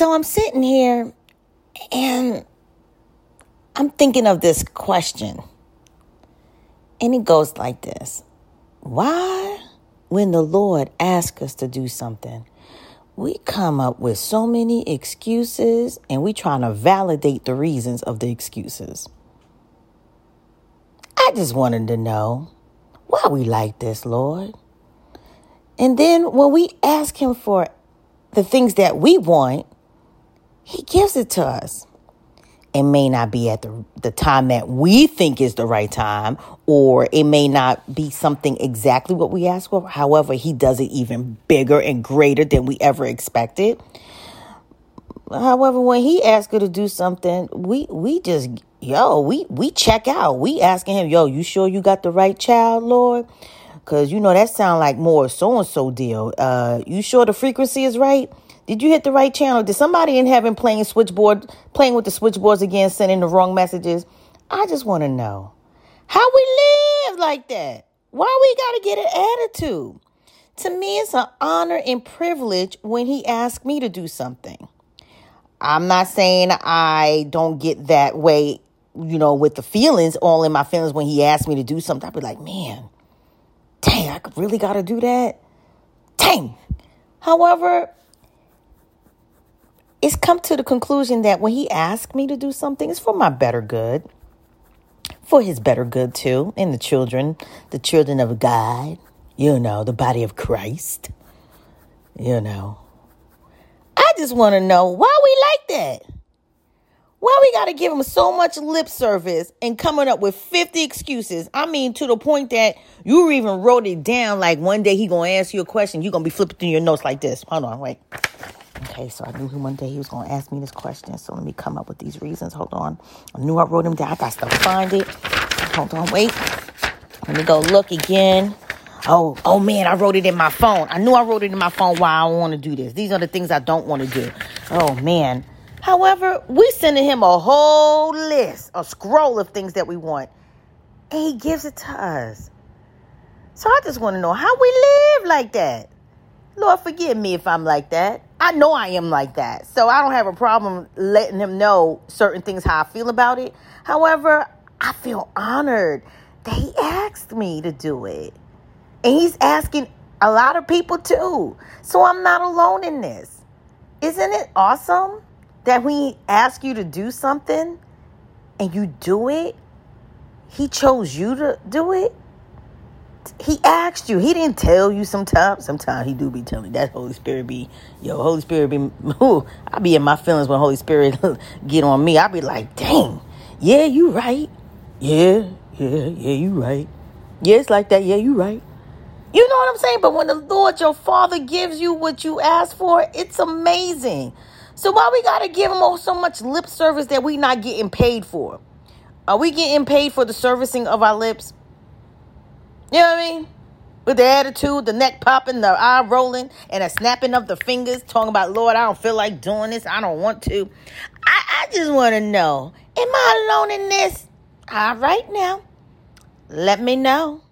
know, I'm sitting here and I'm thinking of this question. And it goes like this Why, when the Lord asks us to do something, we come up with so many excuses and we trying to validate the reasons of the excuses? I just wanted to know why we like this, Lord. And then when we ask Him for the things that we want, He gives it to us. It may not be at the, the time that we think is the right time, or it may not be something exactly what we ask for. However, He does it even bigger and greater than we ever expected. However, when He asks her to do something, we we just yo we we check out. We asking Him, yo, you sure you got the right child, Lord? Cause you know that sound like more so and so deal. Uh, you sure the frequency is right? Did you hit the right channel? Did somebody in heaven playing switchboard, playing with the switchboards again, sending the wrong messages? I just want to know how we live like that. Why we gotta get an attitude? To me, it's an honor and privilege when he asks me to do something. I'm not saying I don't get that way, you know, with the feelings, all in my feelings when he asks me to do something. I'd be like, man, dang, I really got to do that? Dang. However, it's come to the conclusion that when he asked me to do something, it's for my better good, for his better good too, and the children, the children of God, you know, the body of Christ, you know. I just want to know why we like that. Why we got to give him so much lip service and coming up with 50 excuses? I mean, to the point that you even wrote it down like one day he going to ask you a question. You're going to be flipping through your notes like this. Hold on, wait. Okay, so I knew him one day he was going to ask me this question. So let me come up with these reasons. Hold on. I knew I wrote him down. I got to find it. Hold on, wait. Let me go look again. Oh, oh man, I wrote it in my phone. I knew I wrote it in my phone why I want to do this. These are the things I don't want to do. Oh man. However, we sending him a whole list, a scroll of things that we want, and he gives it to us. So I just want to know how we live like that. Lord, forgive me if I'm like that. I know I am like that. So I don't have a problem letting him know certain things, how I feel about it. However, I feel honored that he asked me to do it. And he's asking a lot of people too. So I'm not alone in this. Isn't it awesome? that when he asks you to do something and you do it, he chose you to do it. He asked you. He didn't tell you sometimes. Sometimes he do be telling That Holy Spirit be, yo, Holy Spirit be, ooh, I be in my feelings when Holy Spirit get on me. I be like, dang, yeah, you right. Yeah, yeah, yeah, you right. Yeah, it's like that. Yeah, you right. You know what I'm saying? But when the Lord, your Father, gives you what you ask for, it's amazing. So why we gotta give them so much lip service that we not getting paid for? Are we getting paid for the servicing of our lips? You know what I mean? With the attitude, the neck popping, the eye rolling, and a snapping of the fingers, talking about, Lord, I don't feel like doing this. I don't want to. I, I just want to know, am I alone in this? All right now. Let me know.